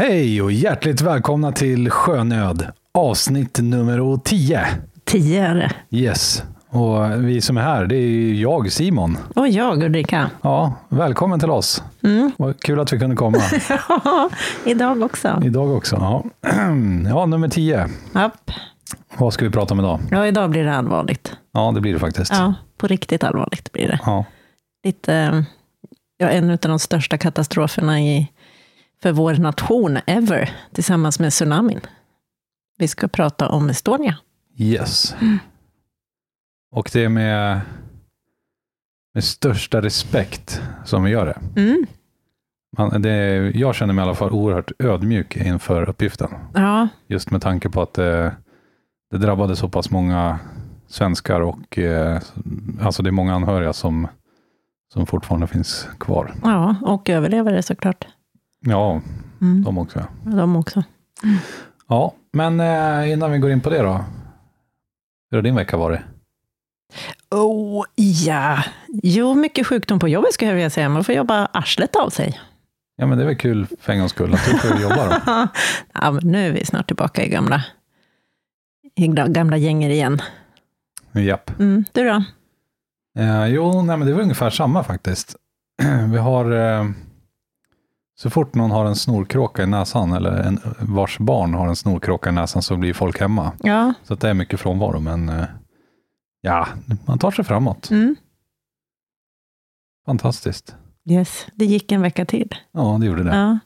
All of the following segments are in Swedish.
Hej och hjärtligt välkomna till Sjönöd, avsnitt nummer 10. Tio är det. Yes, och vi som är här, det är jag, Simon. Och jag, Ulrika. Ja, välkommen till oss. Mm. Vad kul att vi kunde komma. Idag också. Idag också. Ja, ja nummer 10. Japp. Vad ska vi prata om idag? Ja, idag blir det allvarligt. Ja, det blir det faktiskt. Ja, på riktigt allvarligt blir det. Ja. Lite, ja, en av de största katastroferna i, för vår nation ever, tillsammans med tsunamin. Vi ska prata om Estonia. Yes. Och det är med, med största respekt som vi gör det. Mm. Man, det jag känner mig i alla fall oerhört ödmjuk inför uppgiften. Ja, Just med tanke på att det, det drabbade så pass många svenskar och eh, alltså det är många anhöriga som, som fortfarande finns kvar. ja, och överlevare såklart. Ja, Mm. de också. De också. Ja, men eh, innan vi går in på det då. Hur har din vecka varit? Oh, ja. Jo, mycket sjukdom på jobbet skulle jag vilja säga. Man får jobba arslet av sig. Ja, men det är väl kul för en gångs skull att du får jobba då. ja, men nu är vi snart tillbaka i gamla, i gamla- gänger igen. Japp. Mm, du då? Eh, jo, nej, men det väl ungefär samma faktiskt. Vi har, eh, så fort någon har en snorkråka i näsan, eller en, vars barn har en snorkråka i näsan, så blir folk hemma. Ja. Så det är mycket frånvaro, men eh, ja, man tar sig framåt. Mm. Fantastiskt. Yes, det gick en vecka till. Ja, det gjorde det. Ja.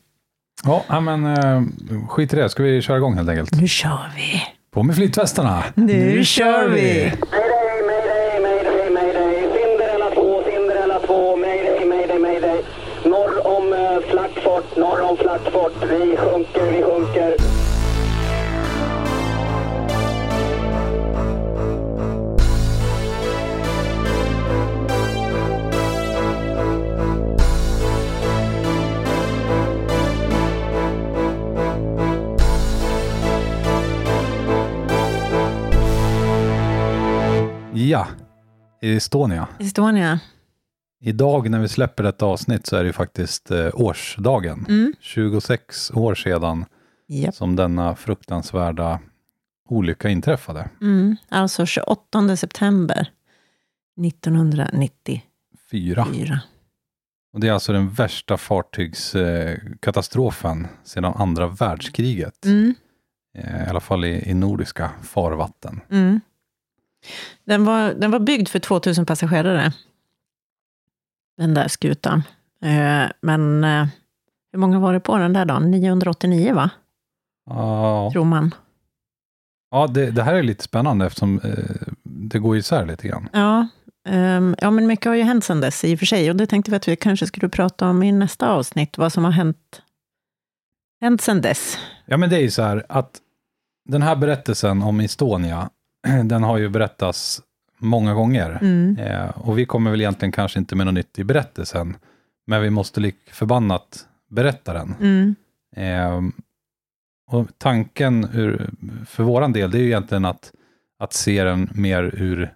Ja, men eh, skit i det. Ska vi köra igång helt enkelt? Nu kör vi. På med flytvästarna! Nu kör vi! Om Flackfort. Vi sjunker, vi sjunker. Ja, Estonia. Estonia. Idag när vi släpper detta avsnitt så är det ju faktiskt eh, årsdagen. Mm. 26 år sedan Japp. som denna fruktansvärda olycka inträffade. Mm. Alltså 28 september 1994. Fyra. Och det är alltså den värsta fartygskatastrofen sedan andra världskriget. Mm. Eh, I alla fall i, i nordiska farvatten. Mm. Den, var, den var byggd för 2000 passagerare, den där skutan. Eh, men eh, hur många var det på den där dagen? 989 va? Ja, Tror man. ja det, det här är lite spännande eftersom eh, det går isär lite grann. Ja, ehm, ja, men mycket har ju hänt sedan dess i och för sig. Och det tänkte vi att vi kanske skulle prata om i nästa avsnitt, vad som har hänt, hänt sedan dess. Ja, men det är ju så här att den här berättelsen om Estonia, den har ju berättats många gånger. Mm. Eh, och vi kommer väl egentligen kanske inte med något nytt i berättelsen, men vi måste lik förbannat berätta den. Mm. Eh, och tanken ur, för våran del, det är ju egentligen att, att se den mer ur,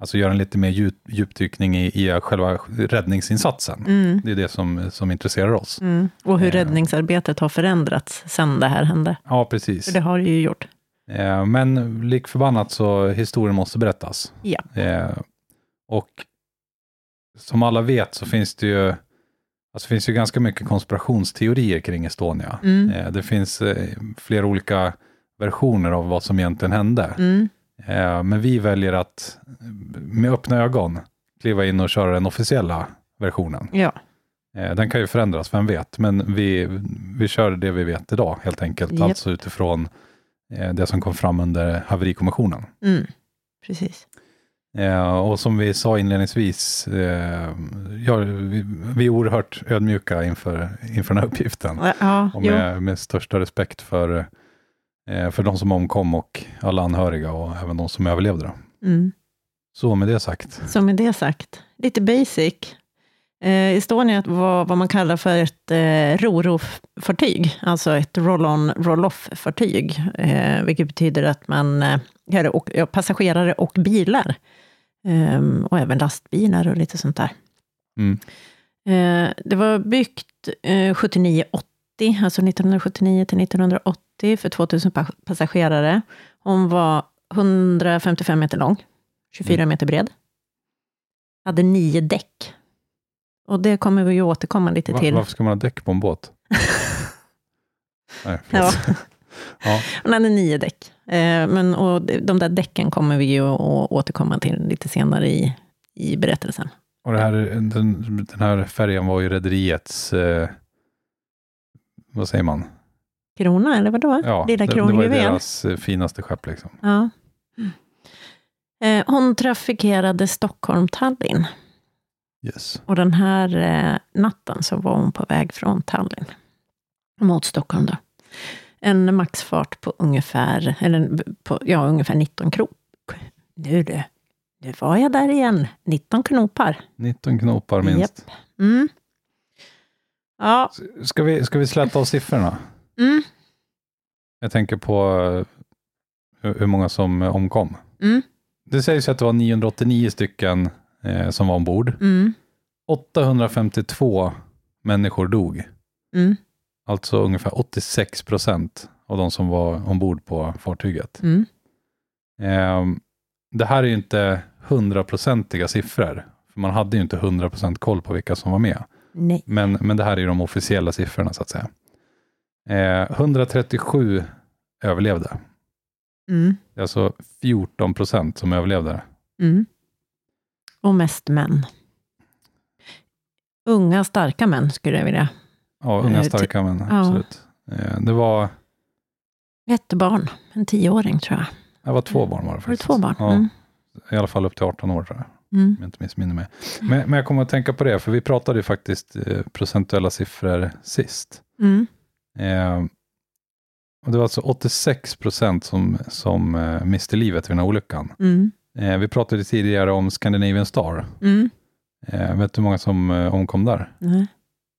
alltså göra en lite mer djup, djupdykning i, i själva räddningsinsatsen. Mm. Det är det som, som intresserar oss. Mm. Och hur Eh. räddningsarbetet har förändrats sedan det här hände. Ja, precis. För det har det ju gjort. Eh, men lik förbannat så historien måste berättas. Ja. Eh, och som alla vet så finns det ju, alltså finns ju ganska mycket konspirationsteorier kring Estonia. Mm. Eh, det finns flera olika versioner av vad som egentligen hände. Mm. Men vi väljer att med öppna ögon kliva in och köra den officiella versionen. Ja. Den kan ju förändras, vem vet? Men vi, vi kör det vi vet idag helt enkelt. Japp. Alltså utifrån det som kom fram under haverikommissionen. Mm. Precis. Eh, och som vi sa inledningsvis, eh, ja, vi, är oerhört ödmjuka inför, inför den här uppgiften. Ja, Och med, med största respekt för, eh, för de som omkom och alla anhöriga och även de som överlevde. Mm. Så med det sagt. Så med det sagt, lite basic. Eh, Estonia var vad man kallar för ett eh, roro-fartyg, alltså ett roll-on, roll-off-fartyg, eh, vilket betyder att man eh, och, ja, passagerare och bilar, eh, och även lastbilar och lite sånt där. Mm. Eh, det var byggt eh, 79-80 alltså 1979 till 1980, för 2000 pa- passagerare. Hon var 155 meter lång, 24 Mm. meter bred. Hade nio däck. Och det kommer vi ju återkomma lite till. varför ska man ha däck på en båt? Nej, Ja. ja. Hon hade nio däck. Eh, men, och de- där däcken kommer vi ju att återkomma till lite senare i, i berättelsen. Och här, den, den här färjan var ju rederiets, eh, vad säger man? Krona, eller vadå? Ja, Lilla det, det var ju deras eh, finaste skepp liksom. Ja. Eh, hon trafikerade Stockholm-Tallinn. Yes. Och den här eh, natten så var hon på väg från Tallinn mot Stockholm. Då. En maxfart på ungefär, eller på, ja, ungefär 19 knop. Nu du, nu var jag där igen. 19 knopar. 19 knopar minst. Mm. Ja, Ska vi, ska vi släta av siffrorna? mm, Jag tänker på eh, hur, många som omkom. mm, Det sägs att det var 989 stycken eh, som var ombord. mm, 852 människor dog. mm, Alltså ungefär 86 procent av de som var ombord på fartyget. mm. Ehm, det här är ju inte hundraprocentiga siffror. För man hade ju inte 100% koll på vilka som var med. Nej. Men, men det här är ju de officiella siffrorna så att säga. Eh, 137 överlevde. Mm, Det är alltså 14 procent som överlevde. mm. Och mest män. Unga, starka män, skulle jag vilja. Ja, unga Eh, starka män, ja. absolut. Eh, det, var, Ett barn, en tioåring tror jag. det var två barn var det Var det faktiskt. två barn? Ja, Mm. I alla fall upp till 18 år tror jag. Mm. om jag inte missminner mig. Men, men jag kommer att tänka på det, för vi pratade ju faktiskt eh, procentuella siffror sist. Mm. Eh, och det var alltså 86 procent som, som miste livet vid den här olyckan. Mm. Eh, vi pratade tidigare om Scandinavian Star. Mm. Eh, vet du hur många som eh, omkom där? Nej.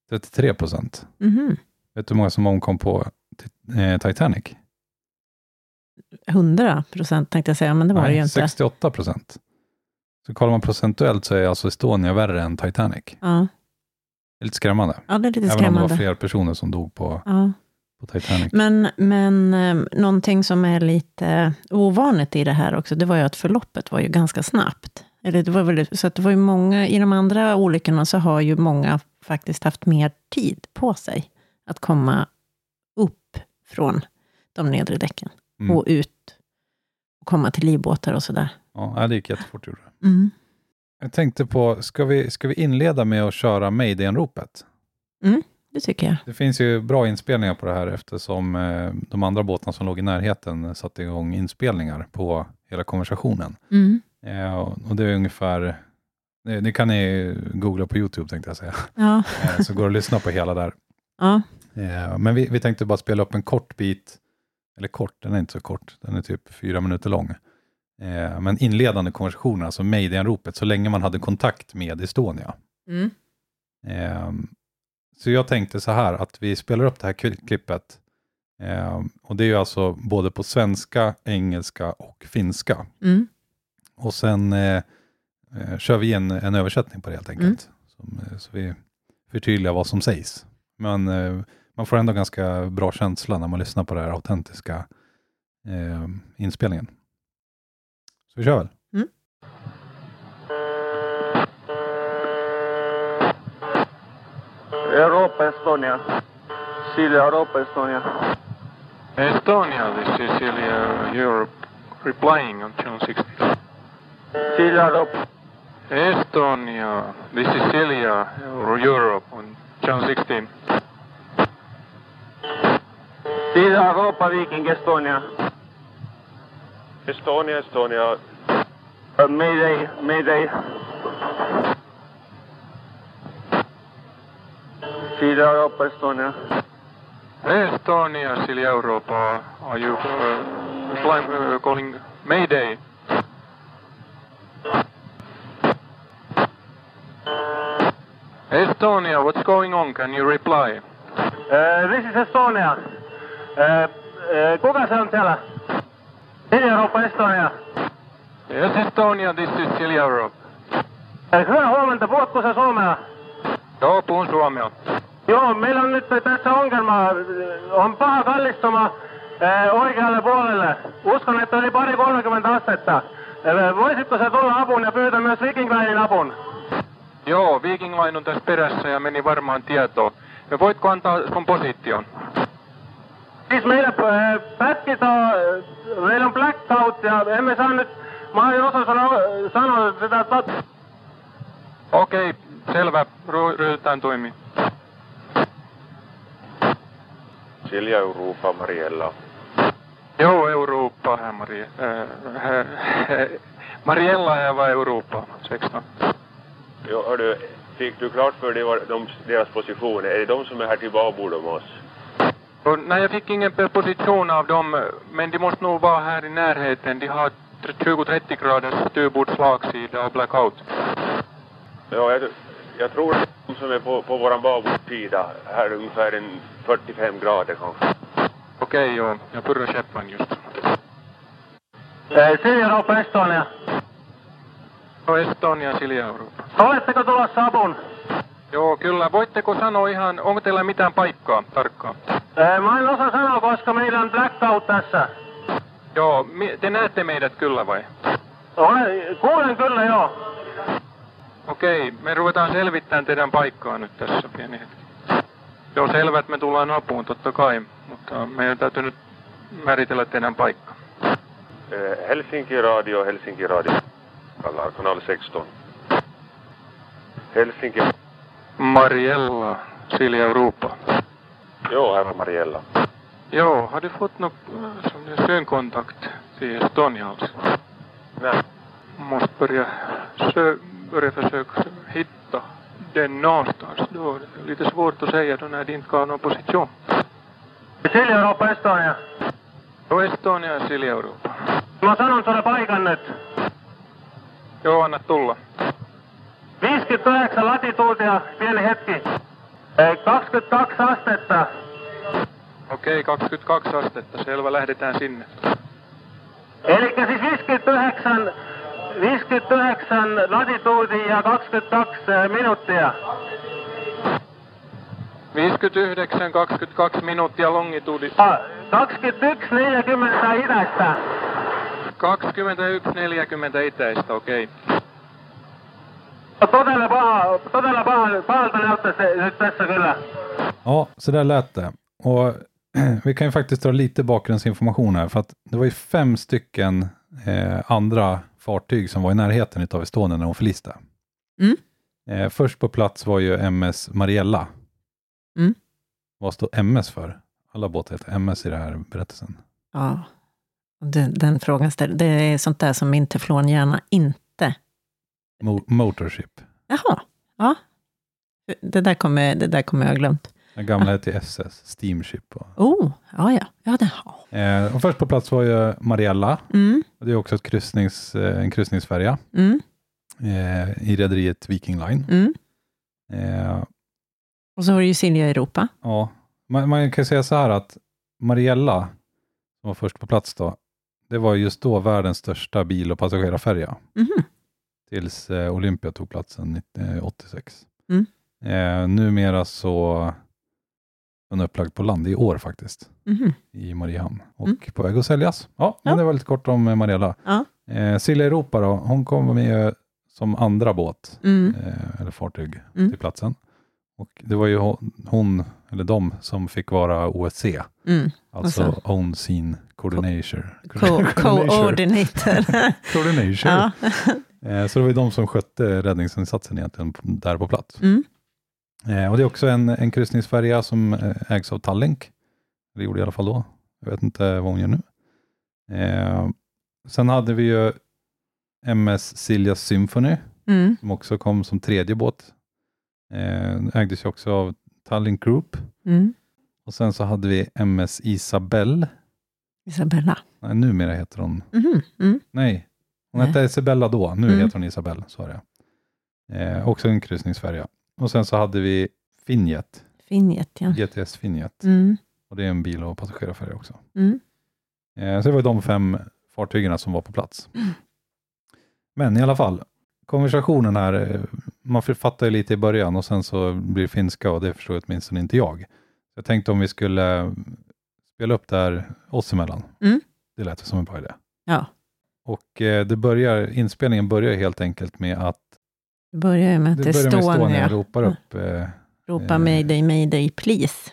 33 procent. Mhm. Vet du hur många som omkom på eh, Titanic? 100 procent tänkte jag säga, men det var det ju inte. 68 procent. Så kollar man procentuellt så är alltså Estonia värre än Titanic. Det Ja. är lite skrämmande. ja, det är lite Även om det skrämmande. var fler personer som dog på, Ja. På Titanic. Men, men eh, någonting som är lite ovanligt i det här också, det var ju att förloppet var ju ganska snabbt. Eller det var väl, så att det var ju många, i de andra olyckorna så har ju många faktiskt haft mer tid på sig att komma upp från de nedre däcken Mm. och ut och komma till livbåtar och sådär. Ja, det gick jättefort. Gjorde det. Mm. Jag tänkte på, ska vi, ska vi inleda med att köra Mayday-anropet? Det tycker jag. Det finns ju bra inspelningar på det här eftersom eh, de andra båtarna som låg i närheten satte igång inspelningar på hela konversationen. Mm. Eh, och det är ungefär, det, kan ni googla på YouTube tänkte jag säga, Ja. eh, så går det att lyssna på hela där. ja. Men vi, vi tänkte bara spela upp en kort bit, eller kort, den är inte så kort, den är typ fyra minuter lång. Men inledande konversationer, alltså Mayday-anropet, så länge man hade kontakt med Estonia. Mm. Ehm, så jag tänkte så här att vi spelar upp det här kli- klippet. Ehm, och det är ju alltså både på svenska, engelska och finska. Mm. Och sen eh, eh, kör vi en, en översättning på det helt enkelt. Som, eh, så vi förtydligar vad som sägs. Men eh, man får ändå ganska bra känsla när man lyssnar på den här autentiska eh, inspelningen. Så vi kör väl? Europa, Estonia. Silja, Europa, Estonia. Estonia, this is Celia Europe replying on June 16th. Silja, Europa. Estonia, this is Celia Europe on June 16th. Silja, Europa, Viking, Estonia. Estonia, Estonia. Uh, mayday, Mayday. Silja, Europa, Estonia. Estonia, Celia Europa, are you uh, replying, uh, calling Mayday? Estonia, what's going on? Can you reply? Uh, this is Estonia. Uh, uh, kuka se on siellä? Silja, Europa, Estonia. Yes, Estonia, this is Celia Europe. Hyvää huomenta, puhutko sä suomea? Joo, puhun suomea. Joo, meillä on nyt tässä ongelma. On paha kallistuma eh, oikealle puolelle. Uskon, että oli pari 30 astetta. Eh, Voisitko sä tulla apuun ja pyytää myös Viking Linein apun? Joo, Viking Line on tässä perässä ja meni varmaan tietoon. Ja voitko antaa sun position? Siis meillä äh, pätkitään, meillä on blackout ja emme saa nyt, mä en osaa sanoa, sanoa sitä tot... Okei, selvä. Ry- ryhdytään toimiin. Silja Europa Mariella. Jo, Europa här Marie. Äh, här, Mariella här var Europa, 16. Jo, hördu, fick du klart för dig vad de, deras position är? Är det de som är här till babord om oss? Och, nej, jag fick ingen position av dem, men de måste nog vara här i närheten. De har 20-30 graders styrbord slagsida och blackout. Ja, jag, jag tror att de som är på, på våran babordsida, här ungefär en 45 grader kanske. Okej, joo. Jag purrar käppan just. Eh, Silja Europa Estonia. No Estonia, Silja Europa. Oletteko tulossa apuun? Joo, kyllä. Voitteko sanoa ihan, onko teillä mitään paikkaa tarkkaan? Eh, Mä en osaa sanoa, koska meillä on blackout tässä. Joo, te näette meidät kyllä vai? Olen, kuulen kyllä joo. Okei, me ruvetaan selvittämään teidän paikkaa nyt tässä pieni hetki. Joo, selvä, että me tullaan apuun totta kai, mutta meidän täytyy nyt määritellä teidän paikka. Eh, Helsinki Radio, Helsinki Radio. Kanal 16. Helsinki. Mariella, Silja Europa. Jo, här var Mariella. Jo, har du fått något som är synkontakt till Estonia alltså? Nej. Måste börja, sö- börja försöka hitta den någonstans. Då är det lite svårt att säga då när de inte har någon position. Silja Europa Estonia. Jo, Estonia ja Silja Europa. Mä sanon sulle paikan nyt. Joo, anna tulla. 59 latituutia, pieni hetki. Eh, 22 astetta. Okei, 22 astetta. Selvä, lähdetään sinne. Eli siis 59, 59 latituutia ja 22 minuuttia. 59, 22 minuuttia longituudi. Ah, 21, 40 idästä. 21, 40 itäistä, okei. Todella paha, todella paha, pahalta näyttää se nyt tässä kyllä. Ja, så där lät det. Och vi kan ju faktiskt dra lite bakgrundsinformation här, för att det var ju fem stycken eh, andra fartyg som var i närheten av Estonia när hon förliste. Mm. Eh, först på plats var ju MS Mariella. Mm. Vad står MS för? Alla båtar heter MS i den här berättelsen. Ja, den, den frågan ställer, det är sånt där som min teflon gärna inte... Mo- motorship. Jaha, ja. Det där kommer, det där kommer jag ha glömt. Den gamla hette SS, Steamship. Och, Oh, ja, ja. ja det, ja. eh, och först på plats var ju Mariella. Mm, Det är också ett kryssnings, eh, en kryssningsfärja mm, eh, i rederiet Viking Line. mm. Eh, Och så var det ju Silja Europa. Ja, man, man kan säga så här att Mariella, som var först på plats då, det var just då världens största bil och passagerarfärja, Mhm. tills eh, Olympia tog platsen 1986. Mm. Eh, numera så är den upplagd på land i år faktiskt, Mhm. i Mariehamn, och Mm. på väg att säljas. Ja, men Ja. det var lite kort om eh, Mariella. Ja. Eh, Silja Europa då, hon kom med som andra båt, Mm. eh, eller fartyg, Mm. till platsen. Och det var ju hon, eller de, som fick vara OSC, Mm. alltså Och Own Scene Coordinator. Co- Coordinator. Coordinator. ja. Eh, Så det var ju de som skötte räddningsinsatsen egentligen där på plats. Mm. Eh, Och det är också en, en kryssningsfärja som eh, ägs av Tallink. Det gjorde i alla fall då. Jag vet inte vad hon gör nu. Eh, Sen hade vi ju MS Silja Symphony Mm. som också kom som tredje båt. Eh, ägdes ju också av Tallink Group. Mm. Och sen så hade vi MS Isabelle. Isabella. Nej, numera heter hon... Mhm. Mm. Nej, hon Nej. hette Isabella då. Nu Mm. heter hon Isabelle, sa jag. Eh, också en kryssningsfärja. Och sen så hade vi Finjet, Finjet, ja. GTS Finjet. Mm. Och det är en bil och passagerarfärja också. Mm. Eh, så det var de fem fartygen som var på plats. Mm. Men i alla fall, konversationen här, eh, man fattar ju lite i början och sen så blir det finska och det förstår åtminstone inte jag. Jag tänkte om vi skulle spela upp det här oss emellan. Mm. Det lät som en bra idé. Ja. Och eh, det börjar, inspelningen börjar helt enkelt med att Det börjar med det att med Estonia Estonia ropar upp. Eh, ropar eh, mayday, mayday, please.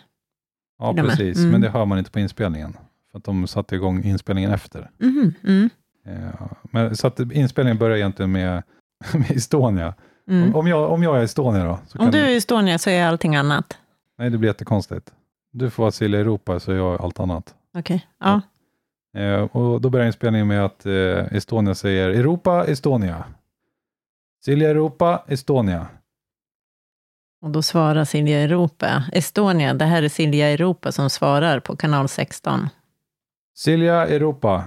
ja, precis, Mm. men det hör man inte på inspelningen. För att de satte igång inspelningen efter. Mhm, mm, Eh, men, så att inspelningen börjar egentligen med, med Estonia. mm. Om, om, jag, om jag är Estonia då? Om du är Estonia så är allting annat. Nej, det blir jättekonstigt. Du får vara Silja Europa så jag är allt annat. Okej, ja. Eh, och då börjar inspelningen med att eh, Estonia säger Europa, Estonia. Silja Europa, Estonia. Och då svarar Silja Europa. Estonia, det här är Silja Europa som svarar på kanal 16. Silja Europa.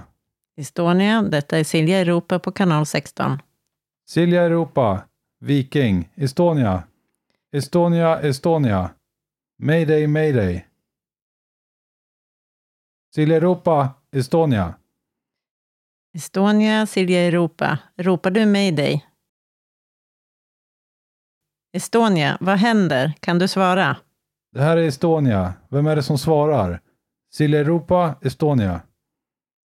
Estonia, detta är Silja Europa på kanal 16. Silja Europa. Viking. Estonia. Estonia, Estonia. Mayday, mayday. Silja Europa, Estonia. Estonia, Silja Europa. Ropar du mayday? Estonia, vad händer? Kan du svara? Det här är Estonia. Vem är det som svarar? Silja Europa, Estonia.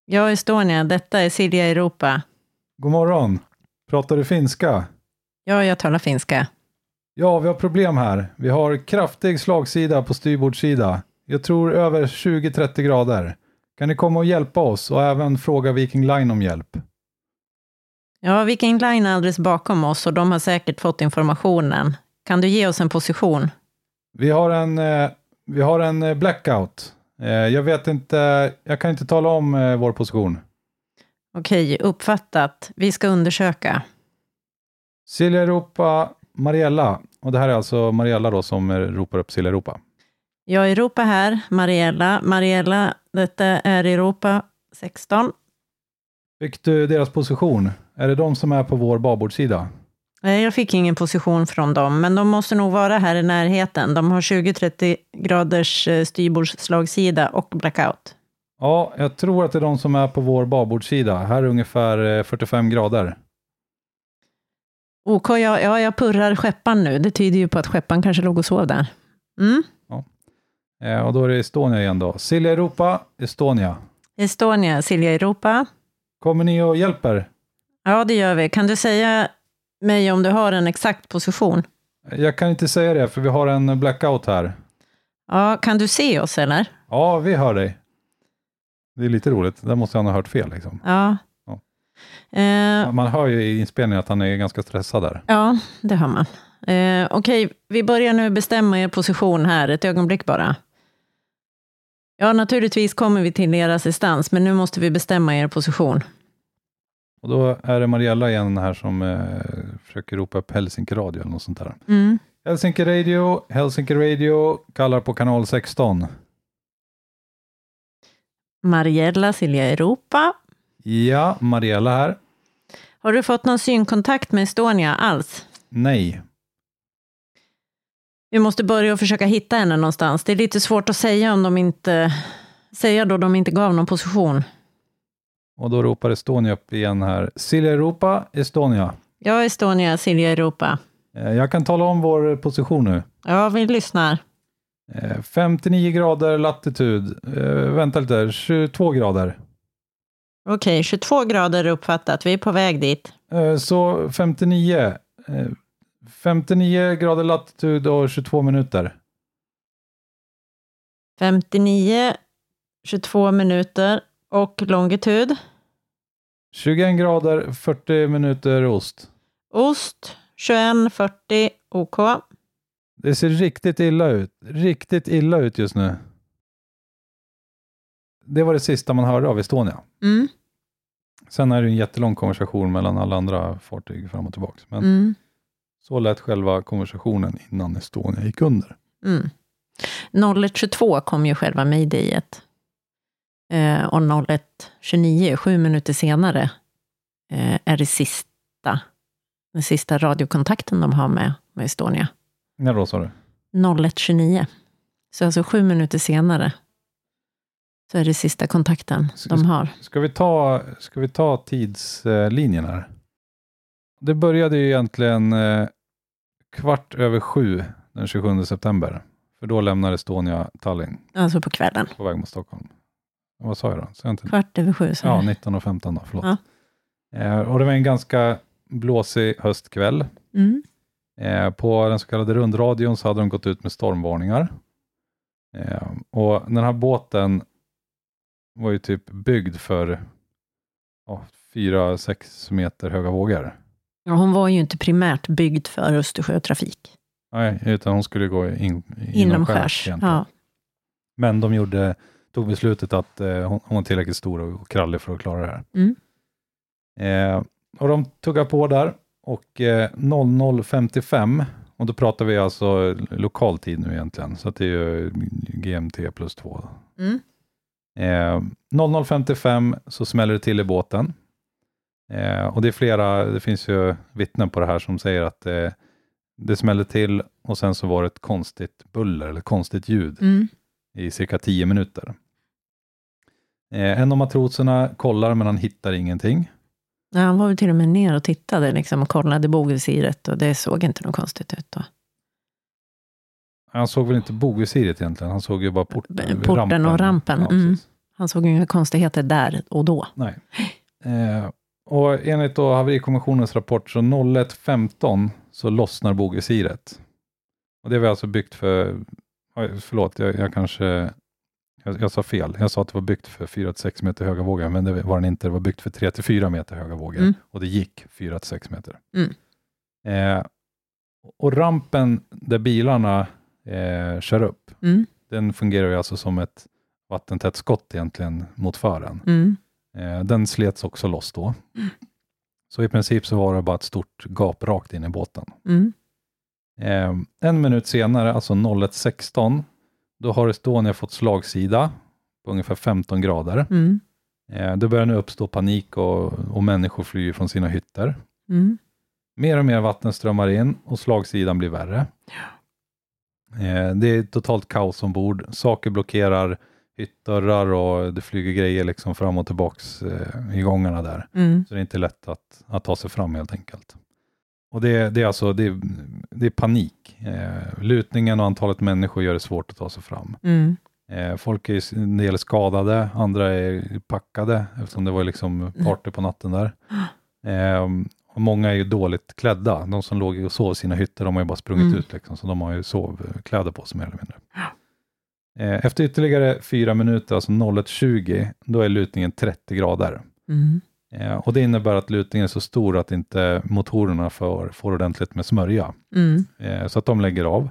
Ja, Estonia, detta är Silja Europa. God morgon. Pratar du finska? Ja, jag talar finska. Ja, vi har problem här. Vi har kraftig slagsida på styrbordssida. Jag tror över 20-30 grader. Kan ni komma och hjälpa oss och även fråga Viking Line om hjälp? Ja, Viking Line är alldeles bakom oss och de har säkert fått informationen. Kan du ge oss en position? Vi har en, eh, vi har en eh, blackout. Eh, jag vet inte, jag kan inte tala om vår position. Okej, uppfattat. Vi ska undersöka. Silja Europa, Mariella. Och det här är alltså Mariella då som ropar upp Silja Europa. Är Europa här, Mariella. Mariella, detta är Europa 16. Fick du deras position? Är det de som är på vår babordssida? Nej, jag fick ingen position från dem, men de måste nog vara här i närheten. De har 20-30 graders eh, styrbordsslagsida och blackout. Ja, jag tror att det är de som är på vår babordssida. Här är ungefär eh, 45 grader. OK, ja, ja, jag purrar skeppan nu. Det tyder ju på att skeppan kanske låg och sov där. Mm. Eh, och då är det Estonia igen då. Silja Europa, Estonia. Estonia, Silja Europa. Kommer ni och hjälper? Ja, det gör vi. Kan du säga mig om du har en exakt position? Jag kan inte säga det för vi har en blackout här. Ja, kan du se oss eller? Ja, vi hör dig. Det är lite roligt. Där måste han ha hört fel. Liksom. Ja. Ja. Eh, Man hör ju i inspelningen att han är ganska stressad där. ja, det hör man. Eh, Okej, vi börjar nu bestämma er position här, ett ögonblick bara. Ja, naturligtvis kommer vi till er assistans, men nu måste vi bestämma er position. Och då är det Mariella igen här som eh, försöker ropa upp Helsinki Radio eller något sånt där. Mm. Helsinki Radio, Helsinki Radio, kallar på kanal 16. Mariella Silja Europa. Ja, Mariella här. Har du fått någon synkontakt med Estonia alls? Nej. Vi måste börja och försöka hitta henne någonstans. Det är lite svårt att säga om de inte, säga då de inte gav någon position. Och då ropar Estonia upp igen här. Silja Europa, Estonia. Ja, Estonia, Silja Europa. Eh, Jag kan tala om vår position nu. Ja, vi lyssnar. Eh, 59 grader latitud. Eh, vänta lite, 22 grader. Okej, 22 grader uppfattat. Vi är på väg dit. Eh, så 59. Eh, 59 grader latitud och 22 minuter. 59, 22 minuter och longitud. 21 grader, 40 minuter ost. Ost, 21.40 OK. Det ser riktigt illa ut. Riktigt illa ut just nu. Det var det sista man hörde av Estonia. Mm, Sen är det en jättelång konversation mellan alla andra fartyg fram och tillbaka. Men mm, så lät själva konversationen innan Estonia gick under. mm. 01.22 kom ju själva maydayet. Eh, och 01.29, sju minuter senare, eh, är det sista, den sista radiokontakten de har med, med Estonia. När då sa du? 01.29. Så alltså sju minuter senare så är det sista kontakten Ska- de har. Ska vi ta, ska vi ta tidslinjen här? Det började ju egentligen eh, kvart över sju den 27 september. För då lämnar Estonia Tallinn Alltså på kvällen. på väg mot Stockholm. Vad sa jag då? Sa jag inte? Kvart över sju. Så Ja, 19 och 15 då, förlåt. Eh, och det var en ganska blåsig höstkväll. mm. Eh, på den så kallade rundradion så hade de gått ut med stormvarningar. Eh, och den här båten var ju typ byggd för ja, 4-6 meter höga vågor. Ja, hon var ju inte primärt byggd för Östersjötrafik. Nej, utan hon skulle gå in, Inomskärs. inomskärs egentligen. Ja. Men de gjorde, tog beslutet att eh, hon, hon var tillräckligt stor och krallig för att klara det här. Mm. Eh, och de tuggar på där och eh, 00.55, och då pratar vi alltså lokal tid nu egentligen, så det är ju GMT plus två. Mm. Eh, 00.55 så smäller det till i båten. Eh, och det är flera, det finns ju vittnen på det här som säger att eh, det smällde till och sen så var det ett konstigt buller eller konstigt ljud Mm. I cirka 10 minuter. Eh, en av matroserna kollar men han hittar ingenting. Ja, han var väl till och med ner och tittade liksom, och kollade bogvisiret och det såg inte något konstigt ut. Då. Han såg väl inte bogvisiret egentligen, han såg ju bara porten, porten och rampen, Ja, mm. Han såg inga konstigheter där och då. Nej. Eh, och enligt då haverikommissionens rapport så 01.15 så lossnar bogvisiret. Och det var alltså byggt för, oj, förlåt, jag, jag kanske, jag, jag sa fel. Jag sa att det var byggt för 4-6 meter höga vågor, men det var den inte. Det var byggt för 3-4 meter höga vågor Mm. och det gick 4-6 meter. Mm. Eh, och rampen där bilarna eh, kör upp, Mm. den fungerar ju alltså som ett vattentätt skott egentligen mot fören. Mm. Eh, den slets också loss då. Så i princip så var det bara ett stort gap rakt in i båten. Eh, en minut senare, alltså 01.16, då har Estonia fått slagsida på ungefär 15 grader. Mm. Eh, det börjar nu uppstå panik och, och människor flyr från sina hytter. Mm. Mer och mer vatten strömmar in och slagsidan blir värre. Eh, det är totalt kaos ombord. Saker blockerar hyttdörrar och det flyger grejer liksom fram och tillbaks i gångarna där. Mm. Så det är inte lätt att, att ta sig fram helt enkelt. Och det, det är alltså det är, det är panik. Eh, lutningen och antalet människor gör det svårt att ta sig fram. Mm. Eh, folk är en del skadade, andra är packade eftersom det var liksom party på natten där. Eh, och många är ju dåligt klädda. De som låg och sov i sina hytter, de har ju bara sprungit Mm. ut liksom, så de har ju sovkläder på sig mer eller mindre. Eh, efter ytterligare fyra minuter, alltså 01.20, då är lutningen 30 grader. Mm. Eh, och det innebär att lutningen är så stor att inte motorerna får, får ordentligt med smörja. Mm. Eh, så att de lägger av.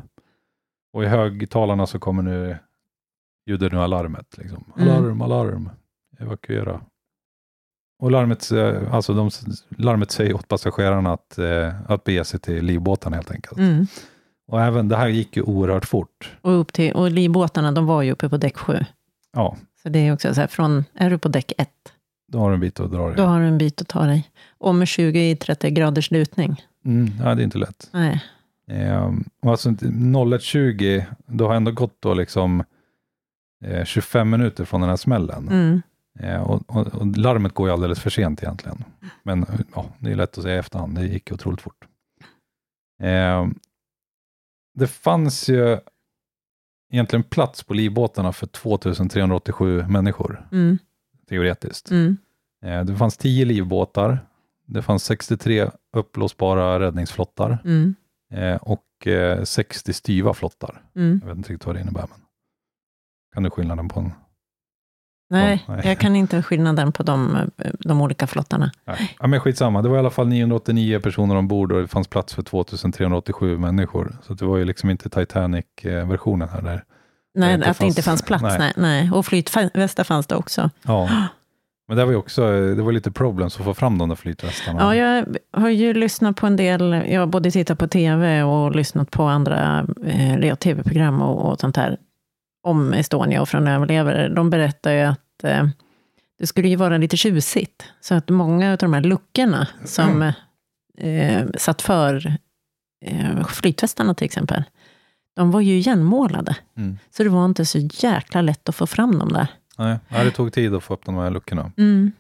Och i högtalarna så kommer nu ljuder nu alarmet. Liksom. Mm. Alarm, alarm, evakuera. Och larmet, eh, alltså de, larmet säger åt passagerarna att, eh, att bege sig till livbåten helt enkelt. Mm. Och även det här gick ju oerhört fort. Och, upp till, och livbåtarna, de var ju uppe på däck sju. Ja, Så det är också så här, från, är du på däck ett, då har du en bit att dra då dig. har du en bit att ta dig. Och med 20-30 graders lutning. Mm, ja, det är inte lätt. Nej. Eh, och alltså 01.20, då har ändå gått då liksom eh, 25 minuter från den här smällen. Mm. Eh, och, och, och larmet går ju alldeles för sent egentligen. Men ja, det är lätt att säga i efterhand, det gick otroligt fort. Eh, det fanns ju egentligen plats på livbåtarna för 2387 människor, Mm. Teoretiskt. Mm. Eh, det fanns 10 livbåtar, det fanns 63 uppblåsbara räddningsflottar Mm. eh, och eh, 60 styva flottar. Mm. Jag vet inte riktigt vad det innebär, men kan du skillnaden på en? Nej, Ja, nej. jag kan inte skillnaden på de, de olika flottarna. Nej. Ja, men skitsamma, det var i alla fall 989 personer ombord och det fanns plats för 2387 människor. Så det var ju liksom inte Titanic-versionen här. Där. Nej, att det inte fanns- plats. nej. Nej. Nej. Och flytvästar fanns det också. Ja. Men det var ju också, det var lite problem att få fram de där flytvästarna. Ja, jag har ju lyssnat på en del, jag har både tittat på tv och lyssnat på andra eh, tv-program och, och sånt här om Estonia och från överlevare. De berättar ju att eh, det skulle ju vara lite tjusigt. Så att många av de här luckorna som eh, satt för eh, flytvästarna till exempel, de var ju igenmålade. Mm. Så det var inte så jäkla lätt att få fram dem där. Nej, det tog tid att få upp de här luckorna. Mm.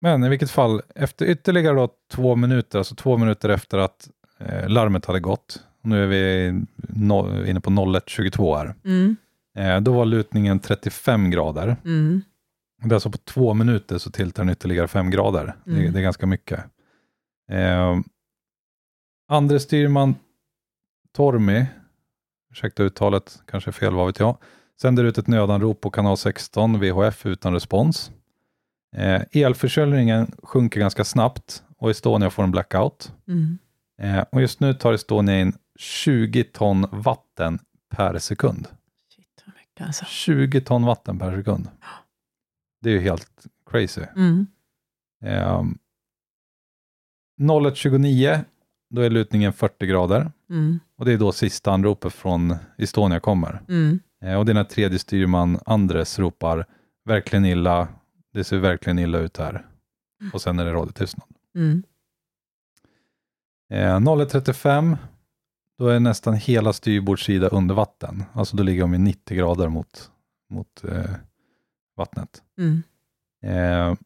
Men i vilket fall, efter ytterligare då två minuter, alltså två minuter efter att eh, larmet hade gått, Nu är vi no, inne på 01.22 här. Mm. Eh, då var lutningen 35 grader. Mm. Det är alltså på två minuter så tiltar den ytterligare 5 grader. Det, Mm. det är ganska mycket. Eh, andre styrman Tormi, ursäkta uttalet, kanske fel, vad vet jag, sänder ut ett nödanrop på kanal 16 VHF utan respons. Eh, elförsörjningen sjunker ganska snabbt och Estonia får en blackout. Mm. Eh, och just nu tar Estonia in 20 ton vatten per sekund. Shit, vad mycket alltså. 20 ton vatten per sekund. Det är ju helt crazy. Mm. Um, 01.29, då är lutningen 40 grader. Mm. Och det är då sista anropet från Estonia kommer. Mm. Eh, och det är när tredje styrman Andres ropar verkligen illa, det ser verkligen illa ut här. Och sen är det radiotystnad. Mm. Eh, 01.35, då är nästan hela styrbordssida under vatten. Alltså då ligger de i 90 grader mot, mot eh, vattnet. Mm. Eh,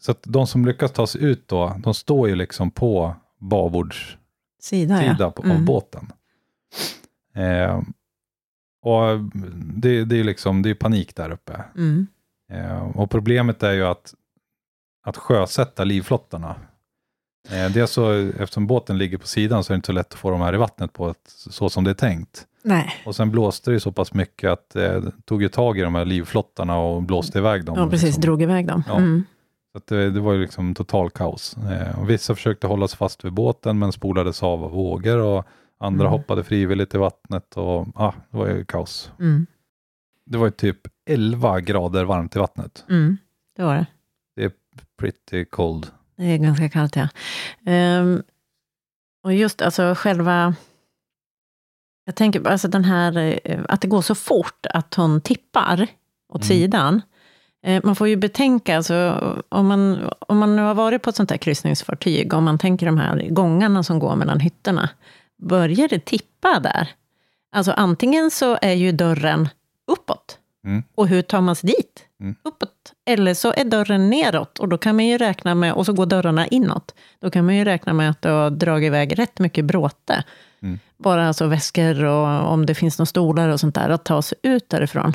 så att de som lyckas ta sig ut då, de står ju liksom på babordssida Sida, ja. på, av Mm. båten. Eh, och det, det är liksom, det är panik där uppe. Mm. Eh, och problemet är ju att, att sjösätta livflottarna. Eh, är så, eftersom båten ligger på sidan så är det inte så lätt att få dem här i vattnet på ett, så som det är tänkt. Nej, Och sen blåste det så pass mycket att eh, det tog ju tag i de här livflottarna och blåste iväg dem. ja, precis. liksom. Drog iväg dem. Ja. Mm. Så det, det var ju liksom total kaos. Eh, och vissa försökte hålla sig fast vid båten men spolades av av vågor och andra Mm. hoppade frivilligt i vattnet och ah, det var ju kaos. Mm. Det var ju typ 11 grader varmt i vattnet. Mm. Det var det. Pretty cold. Det är ganska kallt, ja. Ehm, och just alltså själva... Jag tänker alltså den här, eh, att det går så fort att hon tippar åt Mm. sidan. Eh, Man får ju betänka, alltså, om, man, om man nu har varit på ett sånt här kryssningsfartyg, om man tänker de här gångarna som går mellan hytterna, börjar det tippa där? Alltså antingen så är ju dörren uppåt, Mm. och hur tar man sig dit? Mm. Uppåt. Eller så är dörren neråt, och då kan man ju räkna med, och så går dörrarna inåt. Då kan man ju räkna med att det har dragit iväg rätt mycket bråte. Mm. Bara alltså väskor och om det finns några stolar och sånt där, att ta sig ut därifrån.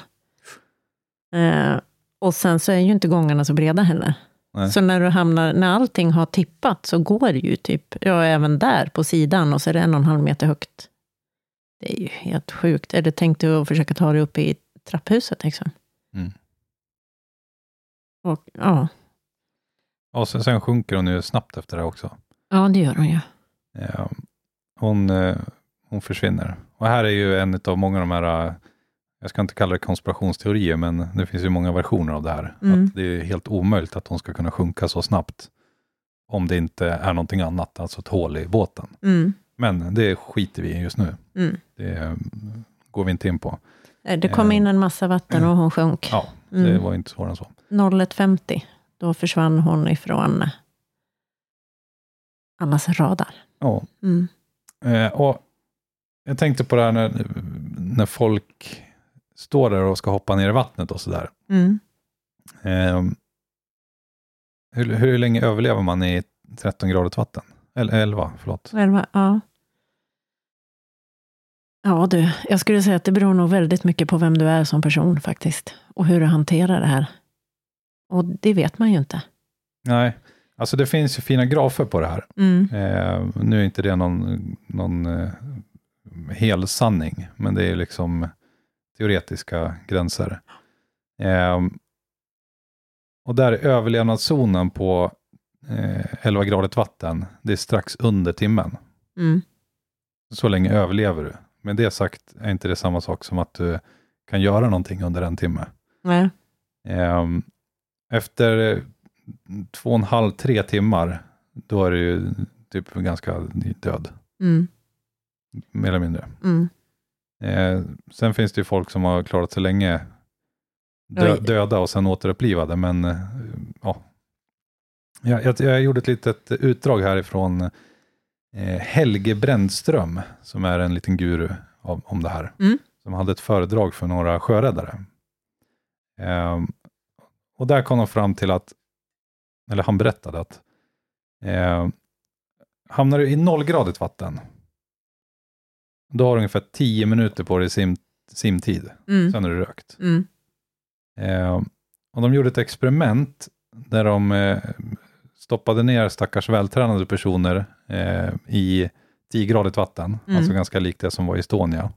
Eh, och sen så är ju inte gångarna så breda heller. Nej. Så när du hamnar, när allting har tippat så går det ju typ, ja även där på sidan och så är det en och en halv meter högt. Det är ju helt sjukt. Är det tänkt att försöka ta det upp i trapphuset liksom? Mm. Och, ja. Och sen, sen sjunker hon ju snabbt efter det också. ja, det gör hon ju. Eh, hon, eh, hon försvinner. Och här är ju en av många av de här, eh, jag ska inte kalla det konspirationsteorier, men det finns ju många versioner av det här. Mm. Att det är helt omöjligt att hon ska kunna sjunka så snabbt. Om det inte är någonting annat, alltså ett hål i båten. Mm. Men det skiter vi i just nu. Mm. Det eh, går vi inte in på. Eh, Det kom in en massa vatten och hon sjönk. Ja, det Mm. var inte svårare än så. 01.50, då försvann hon ifrån allas radar. Ja, Mm. Eh, och jag tänkte på det här när, när folk står där och ska hoppa ner i vattnet och sådär. Mm. Eh, hur, hur länge överlever man i 13 gradigt vatten? Eller 11, förlåt. Elva, ja. Ja du, jag skulle säga att det beror nog väldigt mycket på vem du är som person faktiskt. Och hur du hanterar det här. Och det vet man ju inte. Nej, alltså det finns ju fina grafer på det här. Mm. Eh, nu är inte det någon, någon eh, hel sanning, men det är liksom teoretiska gränser. Eh, och där är överlevnadszonen på eh, 11 gradigt vatten, det är strax under timmen. Mm. Så länge överlever du. Med det sagt är inte det samma sak som att du kan göra någonting under en timme. Nej. Ehm, Efter eh, två och en halv, tre timmar, då är du ju typ ganska död, Mm. mer eller mindre. Mm. Eh, sen finns det ju folk som har klarat sig länge dö, döda och sen återupplivade, men eh, ja. Jag, jag, jag gjorde ett litet utdrag härifrån eh, Helge Brännström, som är en liten guru om, om det här, Mm. som hade ett föredrag för några sjöräddare. Ehm, och där kom de fram till att, eller han berättade att, eh, hamnar du i nollgradigt vatten, Då har du ungefär 10 minuter på dig i sim, simtid, Mm. sen är du rökt. Mm. Eh, och de gjorde ett experiment där de eh, stoppade ner stackars vältränade personer eh, i 10-gradigt vatten, Mm. alltså ganska likt det som var i Estonia.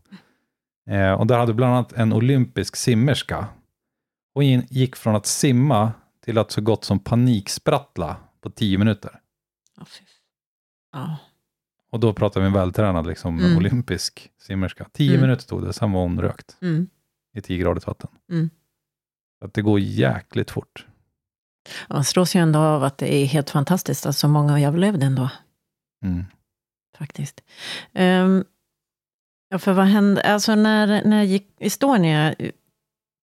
Eh, och där hade bland annat en olympisk simmerska. Och in, gick från att simma till att så gott som paniksprattla på 10 minuter. Fy- ja. Och då pratar vi en vältränad liksom, Mm. olympisk simmerska. 10 Mm. minuter tog det, sen var hon rökt Mm. i 10-gradigt vatten. Mm. Så att det går jäkligt fort. Man slås ju ändå av att det är helt fantastiskt att så många överlevde ändå. Mm. faktiskt. Ehm, ja, för vad hände, alltså när, när gick Estonia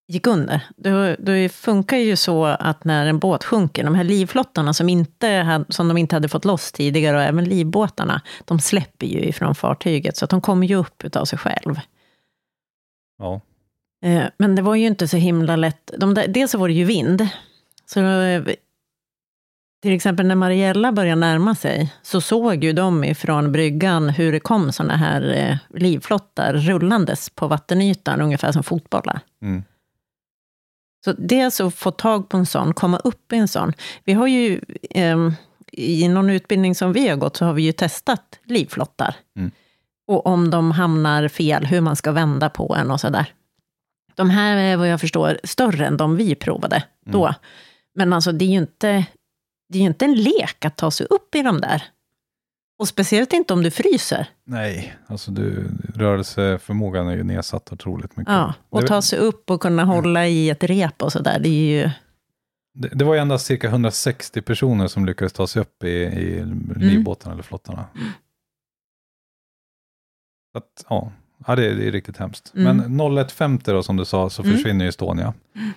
gick under, då, då funkar ju så att när en båt sjunker, de här livflottarna som, inte hade, som de inte hade fått loss tidigare, och även livbåtarna, de släpper ju ifrån fartyget, så att de kommer ju upp utav sig själv. Ja. Eh, Men det var ju inte så himla lätt. De där, dels så var det ju vind. Så eh, till exempel när Mariella började närma sig, så såg ju de ifrån bryggan hur det kom sådana här eh, livflottar rullandes på vattenytan, ungefär som fotbollar. Mm. Så dels att få tag på en sån, komma upp i en sån. Vi har ju, ehm, i någon utbildning som vi har gått, så har vi ju testat livflottar. Mm. Och om de hamnar fel, hur man ska vända på en och sådär. De här är vad jag förstår större än de vi provade då. Men alltså det är ju inte, det är inte en lek att ta sig upp i de där. Och speciellt inte om du fryser. Nej, alltså du, rörelseförmågan är ju nedsatt otroligt mycket. Ja, och ta sig upp och kunna hålla i ett rep och sådär. Det är ju... det, det var ju endast cirka 160 personer som lyckades ta sig upp i, i livbåtarna eller flottarna. Så att, ja, ja det, är- det är riktigt hemskt. Mm. Men 01.50 då som du sa så Mm. försvinner ju Estonia.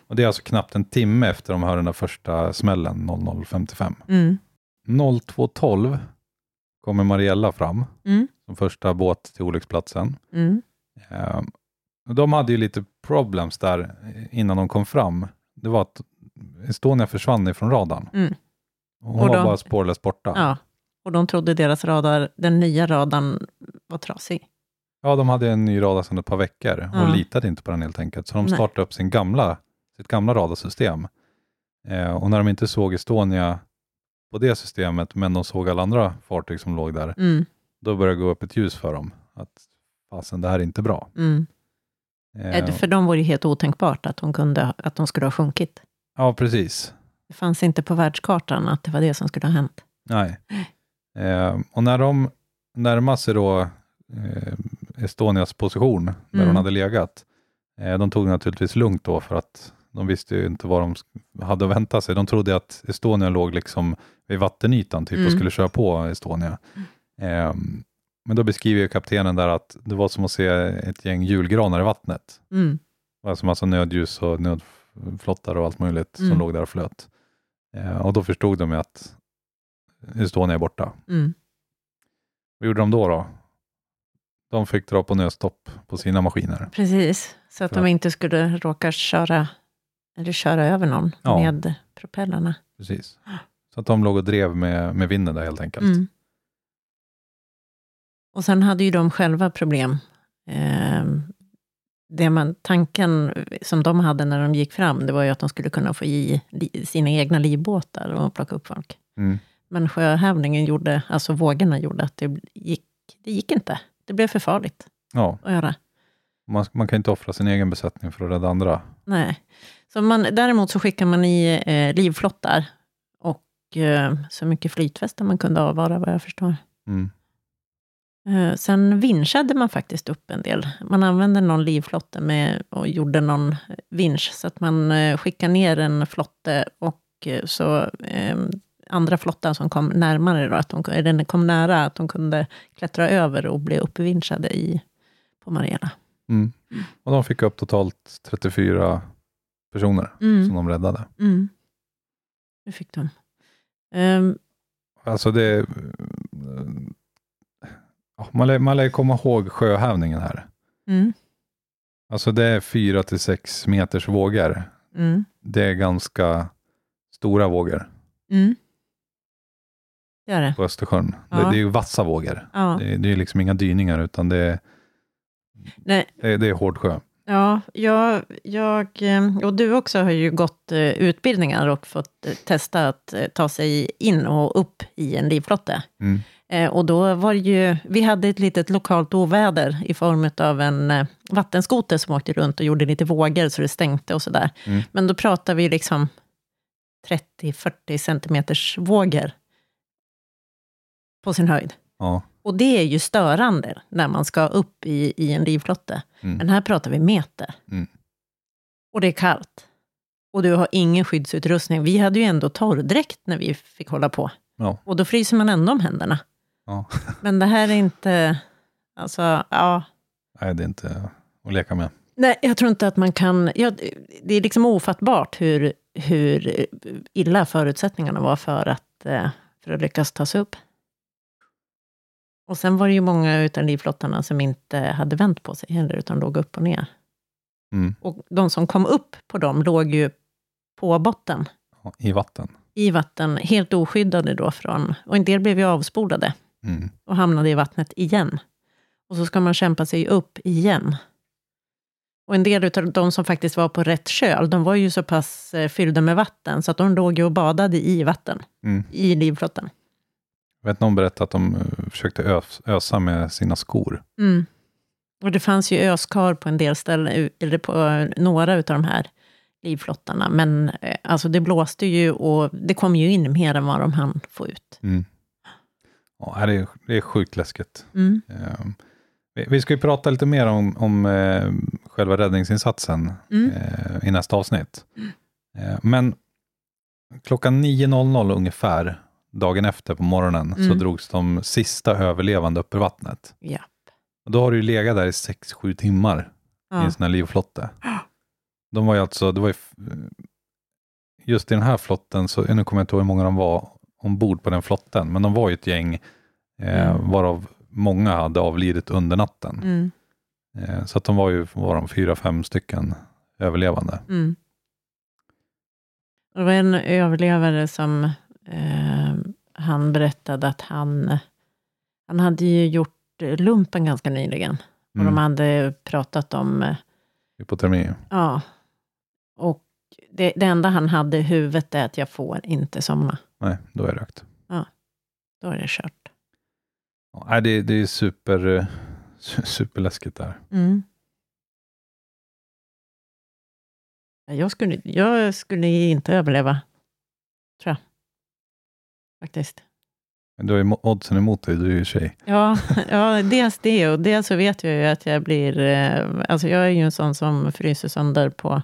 Och det är alltså knappt en timme efter de hör den där första smällen 00.55. Mm. 02.12 kommer Mariella fram Mm. som första båt till olycksplatsen. Mm. Eh, de hade ju lite problems där innan de kom fram. Det var att Estonia försvann ifrån radarn. Mm. Hon Och var de- bara spårlöst borta. Ja. Ja, och de trodde deras radar, den nya radarn var trasig. de hade en ny radar sedan ett par veckor och Ja. litade inte på den helt enkelt. Så de Nej. startade upp sin gamla, sitt gamla radarsystem. Eh, och när de inte såg Estonia på det systemet, men de såg alla andra fartyg som låg där, Mm. då började det gå upp ett ljus för dem. Att fasen, det här är inte bra. Mm. Eh, För dem var det helt otänkbart att de, kunde, att de skulle ha sjunkit. ja, precis. Det fanns inte på världskartan att det var det som skulle ha hänt. Nej. Eh, och när de närmade sig då eh, Estonias position, där Mm. hon hade legat, eh, de tog det naturligtvis lugnt då, för att de visste ju inte vad de hade att vänta sig. De trodde att Estonia låg liksom vid vattenytan typ, och Mm. skulle köra på Estonia. Eh, men då beskriver ju kaptenen där att det var som att se ett gäng julgranar i vattnet. Mm. Alltså massa nödljus och nödflottar och allt möjligt som Mm. låg där och flöt. Eh, och då förstod de ju att Estonia är borta. Mm. Vad gjorde de då? då? De fick dra på nödstopp på sina maskiner. Precis, så att För de inte skulle råka köra, eller köra över någon Ja. med propellerna. Precis. Så att de låg och drev med, med vinden där helt enkelt. Mm. Och sen hade ju de själva problem. Eh, det man, tanken som de hade när de gick fram, det var ju att de skulle kunna få i li, sina egna livbåtar och plocka upp folk. Mm. Men sjöhävningen gjorde, alltså vågorna gjorde att det gick, det gick inte. Det blev för farligt Ja, att göra. man, man kan inte offra sin egen besättning för att rädda andra. Nej. Så man, däremot så skickar man i eh, livflottar och eh, så mycket flytvästar man kunde avvara, vad jag förstår. Mm. Eh, sen vinschade man faktiskt upp en del. Man använde någon livflotte med, och gjorde någon vinsch, så att man eh, skickade ner en flotte och eh, så eh, andra flottan som kom närmare, då, att de, den kom nära, att de kunde klättra över och bli uppvinschade i, på Mariella. Mm. Och de fick upp totalt 34 personer Mm. som de räddade. Mm. Det fick de. Ehm, Alltså det... ja, Man lär, man lär komma ihåg sjöhävningen här. mm, Alltså det är 4 till 6 meters vågor. mm, Det är ganska stora vågor mm. Det är det. på Östersjön. Ja. Det, det är ju vassa vågor. Ja. Det, det är liksom inga dyningar utan det är Nej, Det, det är hård sjö. Ja, jag, jag, eh, och du också har ju gått eh, utbildningar och fått eh, testa att eh, ta sig in och upp i en livflotte. Mm. Och då var det ju, vi hade ett litet lokalt oväder i form av en vattenskoter som åkte runt och gjorde lite vågor så det stänkte och sådär. Mm. Men då pratar vi liksom 30-40 centimeters vågor på sin höjd. Ja. Och det är ju störande när man ska upp i, i en livflotte. Mm. Men här pratar vi meter. Mm. Och det är kallt. Och du har ingen skyddsutrustning. Vi hade ju ändå torrdräkt när vi fick hålla på. Ja. Och då fryser man ändå om händerna. Ja. Men det här är inte... Alltså, ja. Nej, det är inte att leka med. Nej, jag tror inte att man kan... Ja, det är liksom ofattbart hur, hur illa förutsättningarna var för att, eh, för att lyckas ta sig upp. Och sen var det ju många utav livflottarna som inte hade vänt på sig heller, utan låg upp och ner. Mm. Och de som kom upp på dem låg ju på botten, I vatten. i vatten, helt oskyddade då från... Och en del blev ju avspolade Mm. och hamnade i vattnet igen. Och så ska man kämpa sig upp igen. Och en del av de som faktiskt var på rätt köl, de var ju så pass eh, fyllda med vatten, så att de låg ju och badade i vatten, Mm. i livflotten. Vet någon berättade att de eh, försökte ös, ösa med sina skor. Mm. Och det fanns ju öskar på en del ställen, eller på eh, några av de här livflottarna, men eh, alltså det blåste ju och det kom ju in mer än vad de hann få ut. Mm. Ja, det, är, det är sjukt läskigt. Mm. Eh, vi, ska ju prata lite mer om, om själva räddningsinsatsen Mm. i nästa avsnitt. Eh, men klockan 9.00 ungefär, dagen efter på morgonen, så Mm. drogs de sista överlevande upp ur vattnet. Ja. Och då har du ju legat där i 6-7 timmar i Ja. en sån här livflotte. De var ju alltså, det var ju, just i den här flotten, så, nu kommer jag inte ihåg hur många de var ombord på den flotten, men de var ju ett gäng, eh, Mm. varav många hade avlidit under natten. Mm. Eh, så att de var ju, var de fyra, fem stycken överlevande. Mm. Det var en överlevare som eh, han berättade att han, han hade ju gjort lumpen ganska nyligen. Och Mm. de hade pratat om, eh, Hypotermi. ja, och det, det enda han hade i huvudet är att jag får inte somna. Nej, då är det rökt. Då är det kört. Ja, det, det är super, eh, su- superläskigt där. Mm. Ja, Jag skulle, jag skulle inte överleva, tror jag. Faktiskt. Men Du har ju oddsen emot dig, du är ju tjej. Ja, ja, dels det och dels så vet jag ju att jag blir... eh, Alltså jag är ju en sån som fryser sönder på,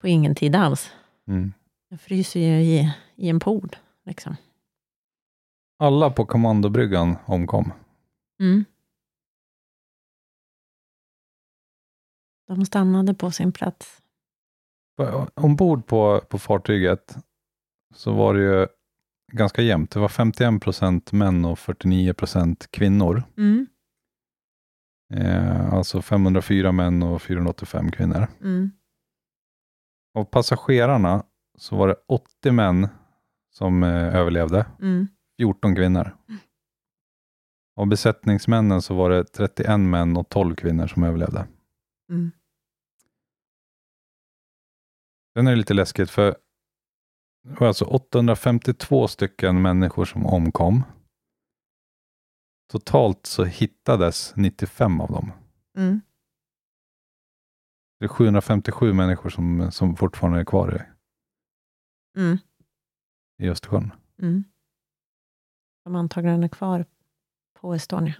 på ingen tid alls. Mm. Jag fryser ju i, i en pool. Liksom. Alla på kommandobryggan omkom. Mm. De stannade på sin plats. Ombord på, på fartyget så var det ju ganska jämnt. Det var 51 procent män och 49 procent kvinnor. Mm. Eh, alltså 504 män och 485 kvinnor. Mm. Av passagerarna så var det 80 män som eh, överlevde, Mm. 14 kvinnor. Av besättningsmännen så var det 31 män och 12 kvinnor som överlevde. Mm. Sen är det lite läskigt för det var alltså 852 stycken människor som omkom. Totalt så hittades 95 av dem. Mm. Det är 757 människor som, som fortfarande är kvar i, Mm. i Östersjön. Mm. De antagligen är kvar på Estonia.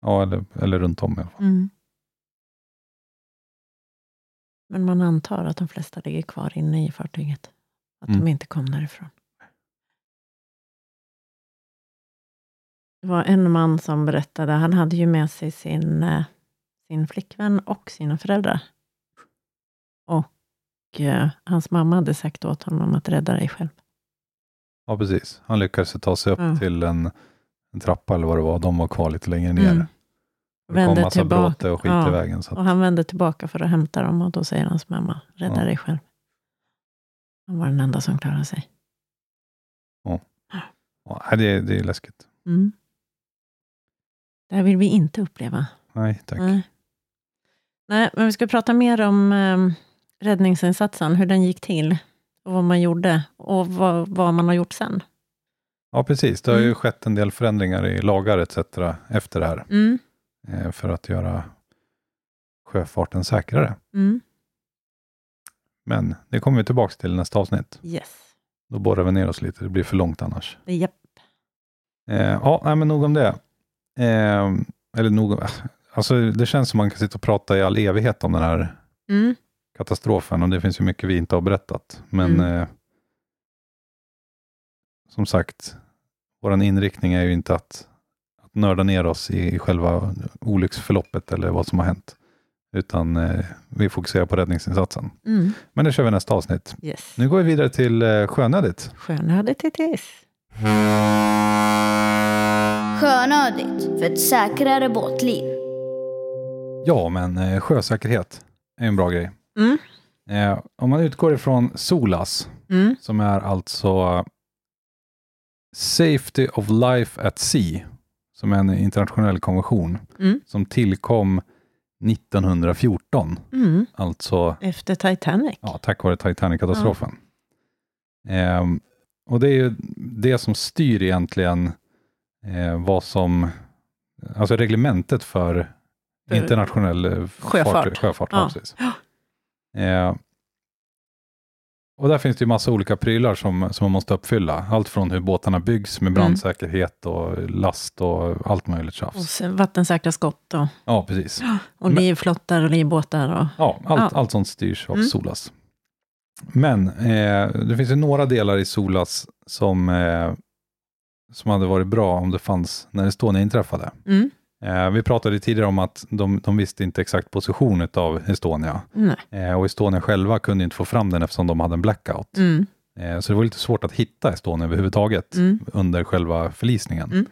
Ja, eller, eller runt om i alla fall. Mm. Men man antar att de flesta ligger kvar inne i fartyget. Att Mm. de inte kom därifrån. Det var en man som berättade, han hade ju med sig sin, eh, sin flickvän och sina föräldrar. Och eh, hans mamma hade sagt åt honom att rädda dig själv. Ja, precis. Han lyckades ta sig upp Ja. till en, en trappa eller vad det var. De var kvar lite längre ner. Mm. Det kom Vände massa tillbaka. bråte och skit Ja. i vägen. Så Och att, han vände tillbaka för att hämta dem och då säger hans mamma, rädda Ja. dig själv. Han var den enda som klarade sig. ja, nej, det, är- det är läskigt. Mm. Det här vill vi inte uppleva. Nej, tack. Nej. Nej, men vi ska prata mer om eh, räddningsinsatsen, hur den gick till, och vad man gjorde, och vad, vad man har gjort sen. Ja, precis. Det har ju Mm. skett en del förändringar i lagar etc. efter det här, Mm, för att göra sjöfarten säkrare. mm, Men det kommer vi tillbaka till i nästa avsnitt. yes. Då borrar vi ner oss lite, det blir för långt annars. Japp. Eh, ja, nej, men nog om det. Eh, eller nog om, alltså det känns som man kan sitta och prata i all evighet om den här Mm, katastrofen och det finns ju mycket vi inte har berättat. Men Mm. eh, som sagt, vår inriktning är ju inte att nörda ner oss i, själva olycksförloppet eller vad som har hänt, utan eh, vi fokuserar på räddningsinsatsen. mm, Men det kör vi nästa avsnitt. yes. Nu går vi vidare till eh, sjönödigt. Skönödigt TTS. Sjönödigt för ett säkrare båtliv. Ja, men eh, sjösäkerhet är en bra grej. Mm, Eh, om man utgår ifrån SOLAS, mm, som är alltså Safety of Life at Sea, som är en internationell konvention Mm. som tillkom 1914, mm. alltså Efter Titanic. ja, tack vare Titanic-katastrofen. Ehm, och det är ju det som styr egentligen eh, vad som, alltså reglementet för internationell eh, sjöfart. fart- sjöfart ja. Ja. Precis. Eh, och där finns det ju massa olika prylar som, som man måste uppfylla. Allt från hur båtarna byggs med Mm. brandsäkerhet och last och allt möjligt Och tjafs. sen vattensäkra skott och, Ja, precis. och livflottar och livbåtar. Och, Ja, allt, Ja. allt sånt styrs av Mm. SOLAS. Men eh, det finns ju några delar i SOLAS som, eh, som hade varit bra om det fanns när Estonia inträffade. mm, vi pratade tidigare om att de, de visste inte exakt position av Estonia. nej, Eh, och Estonia själva kunde inte få fram den eftersom de hade en blackout. mm, Eh, så det var lite svårt att hitta Estonia överhuvudtaget mm, under själva förlisningen.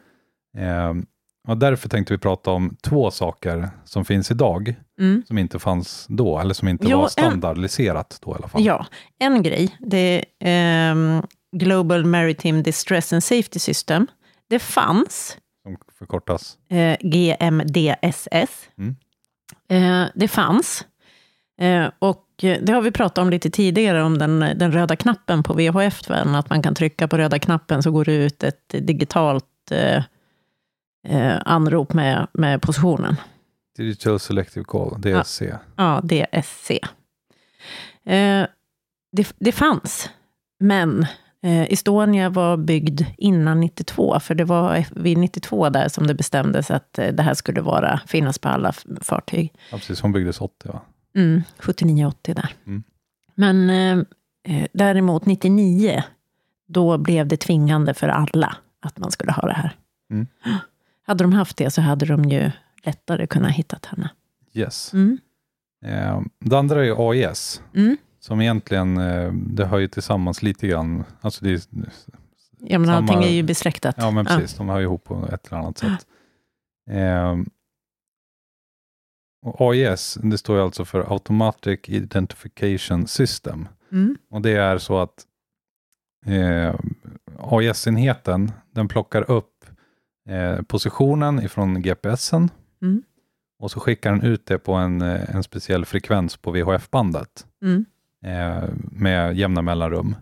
Mm. Eh, och därför tänkte vi prata om två saker som finns idag, mm. som inte fanns då, eller som inte Jo, var en- standardiserat då i alla fall. Ja, en grej, det är ehm, Global Maritime Distress and Safety System. Det fanns, Som förkortas. eh, GMDSS. Mm. Eh, det fanns. Eh, och det har vi pratat om lite tidigare, om den, den röda knappen på VHF, att man kan trycka på röda knappen så går det ut ett digitalt eh, eh, anrop med, med positionen. Digital Selective Call, DSC. Ja, DSC. Eh, det, det fanns, men Estonia var byggd innan 92, för det var vid 92 där som det bestämdes att eh, det här skulle vara, finnas på alla fartyg. Ja, precis, hon byggdes 80 va? Mm, 79-80 där. Mm. Men eh, eh, däremot 99, då blev det tvingande för alla att man skulle ha det här. Mm. Hade de haft det så hade de ju lättare kunnat hitta henne. Yes. Mm. Eh, det andra är ju AIS, Mm. Som egentligen, eh, det hör ju tillsammans lite grann, alltså det är, Ja, men Samma- allting är ju besläktat. Ja, men precis. De hör ihop på ett eller annat sätt. Ehm, och AIS, det står ju alltså för Automatic Identification System. Mm. Och det är så att eh, AIS-enheten, den plockar upp eh, positionen ifrån GPSen Mm. och så skickar den ut det på en, eh, en speciell frekvens på VHF-bandet Mm. Eh, med jämna mellanrum.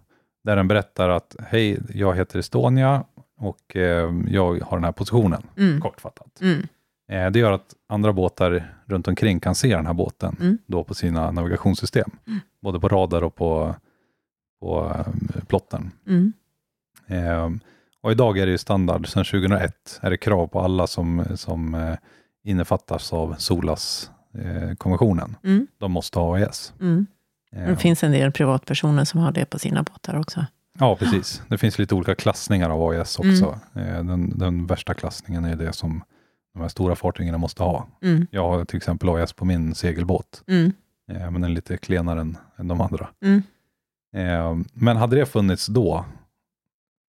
Där den berättar att hej, jag heter Estonia och eh, jag har den här positionen, Mm. kortfattat. Mm. Eh, det gör att andra båtar runt omkring kan se den här båten Mm. då på sina navigationssystem. Både på radar och på, på eh, plotten. Mm. Eh, och idag är det ju standard, sedan 2001 är det krav på alla som, som eh, innefattas av SOLAS-konventionen. Mm. De måste ha AIS. Mm. Eh, Det finns en del privatpersoner som har det på sina båtar också. Ja, precis. Det finns lite olika klassningar av AIS också. Eh, Den, den värsta klassningen är det som de här stora fartygen måste ha. Mm. Jag har till exempel AIS på min segelbåt, Mm. eh, men den är lite klenare än, än de andra. Mm. Men hade det funnits då,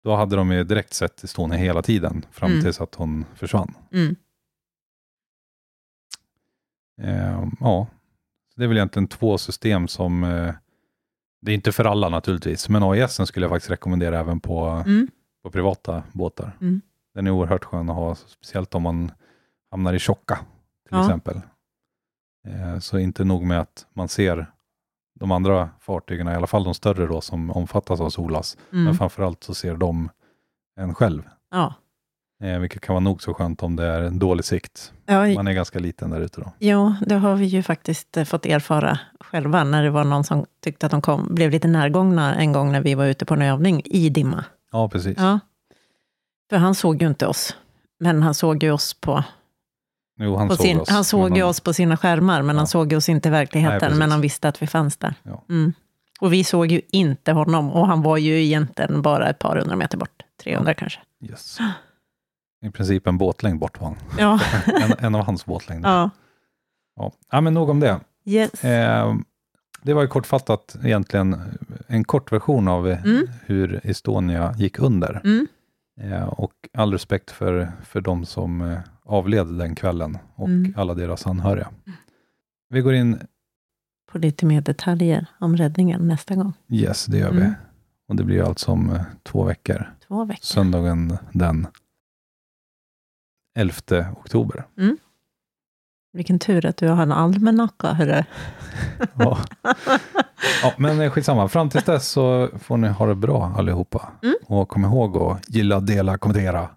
då hade de ju direkt sett Estonia hela tiden, fram Mm. tills att hon försvann. Mm. Ja, det är väl egentligen två system som, eh, det är inte för alla naturligtvis, men AIS skulle jag faktiskt rekommendera även på Mm. på privata båtar. Mm. Den är oerhört skön att ha, speciellt om man hamnar i tjocka, till Ja. exempel. Eh, så inte nog med att man ser de andra fartygen, i alla fall de större då, som omfattas av SOLAS, Mm. men framförallt så ser de en själv. Ja. Eh, vilket kan vara nog så skönt om det är en dålig sikt. Ja, Man är ganska liten där ute då. Jo, det har vi ju faktiskt eh, fått erfara själva, när det var någon som tyckte att de kom, blev lite närgångna en gång när vi var ute på en övning i dimma. Ja, precis. Ja. För han såg ju inte oss, men han såg ju oss på, Jo, han såg sin, oss. han såg ju oss på sina skärmar, men Ja. han såg oss inte i verkligheten, Nej, men han visste att vi fanns där. Ja. Mm. Och vi såg ju inte honom, och han var ju egentligen bara ett par hundra meter bort, 300 kanske. Yes. I princip en båtlängd bort var han. Ja, En, en av hans båtlängder. ja. Ja. ja, men nog om det. Yes. Eh, det var ju kortfattat egentligen en kort version av eh, Mm. hur Estonia gick under. Mm. Eh, och all respekt för, för de som eh, avled den kvällen och Mm. alla deras anhöriga. Vi går in, På lite mer detaljer om räddningen nästa gång. yes det gör vi. Mm. Och det blir alltså om eh, två veckor. Två veckor. Söndagen den 11 oktober. Vilken tur att du har en almanacka, hörru. Ja. ja, men skitsamma. Fram tills dess så får ni ha det bra allihopa. Mm. Och kom ihåg att gilla, dela, kommentera.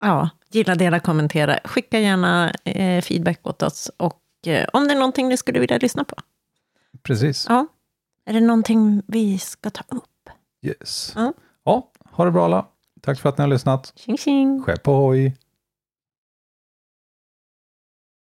Ja, gilla, dela, kommentera. Skicka gärna eh, feedback åt oss. Och eh, om det är någonting ni skulle vilja lyssna på. Precis. Ja. Är det någonting vi ska ta upp? Yes. Ja. Ja, ha det bra alla. Tack för att ni har lyssnat. Tjing tjing! Skepp ohoj!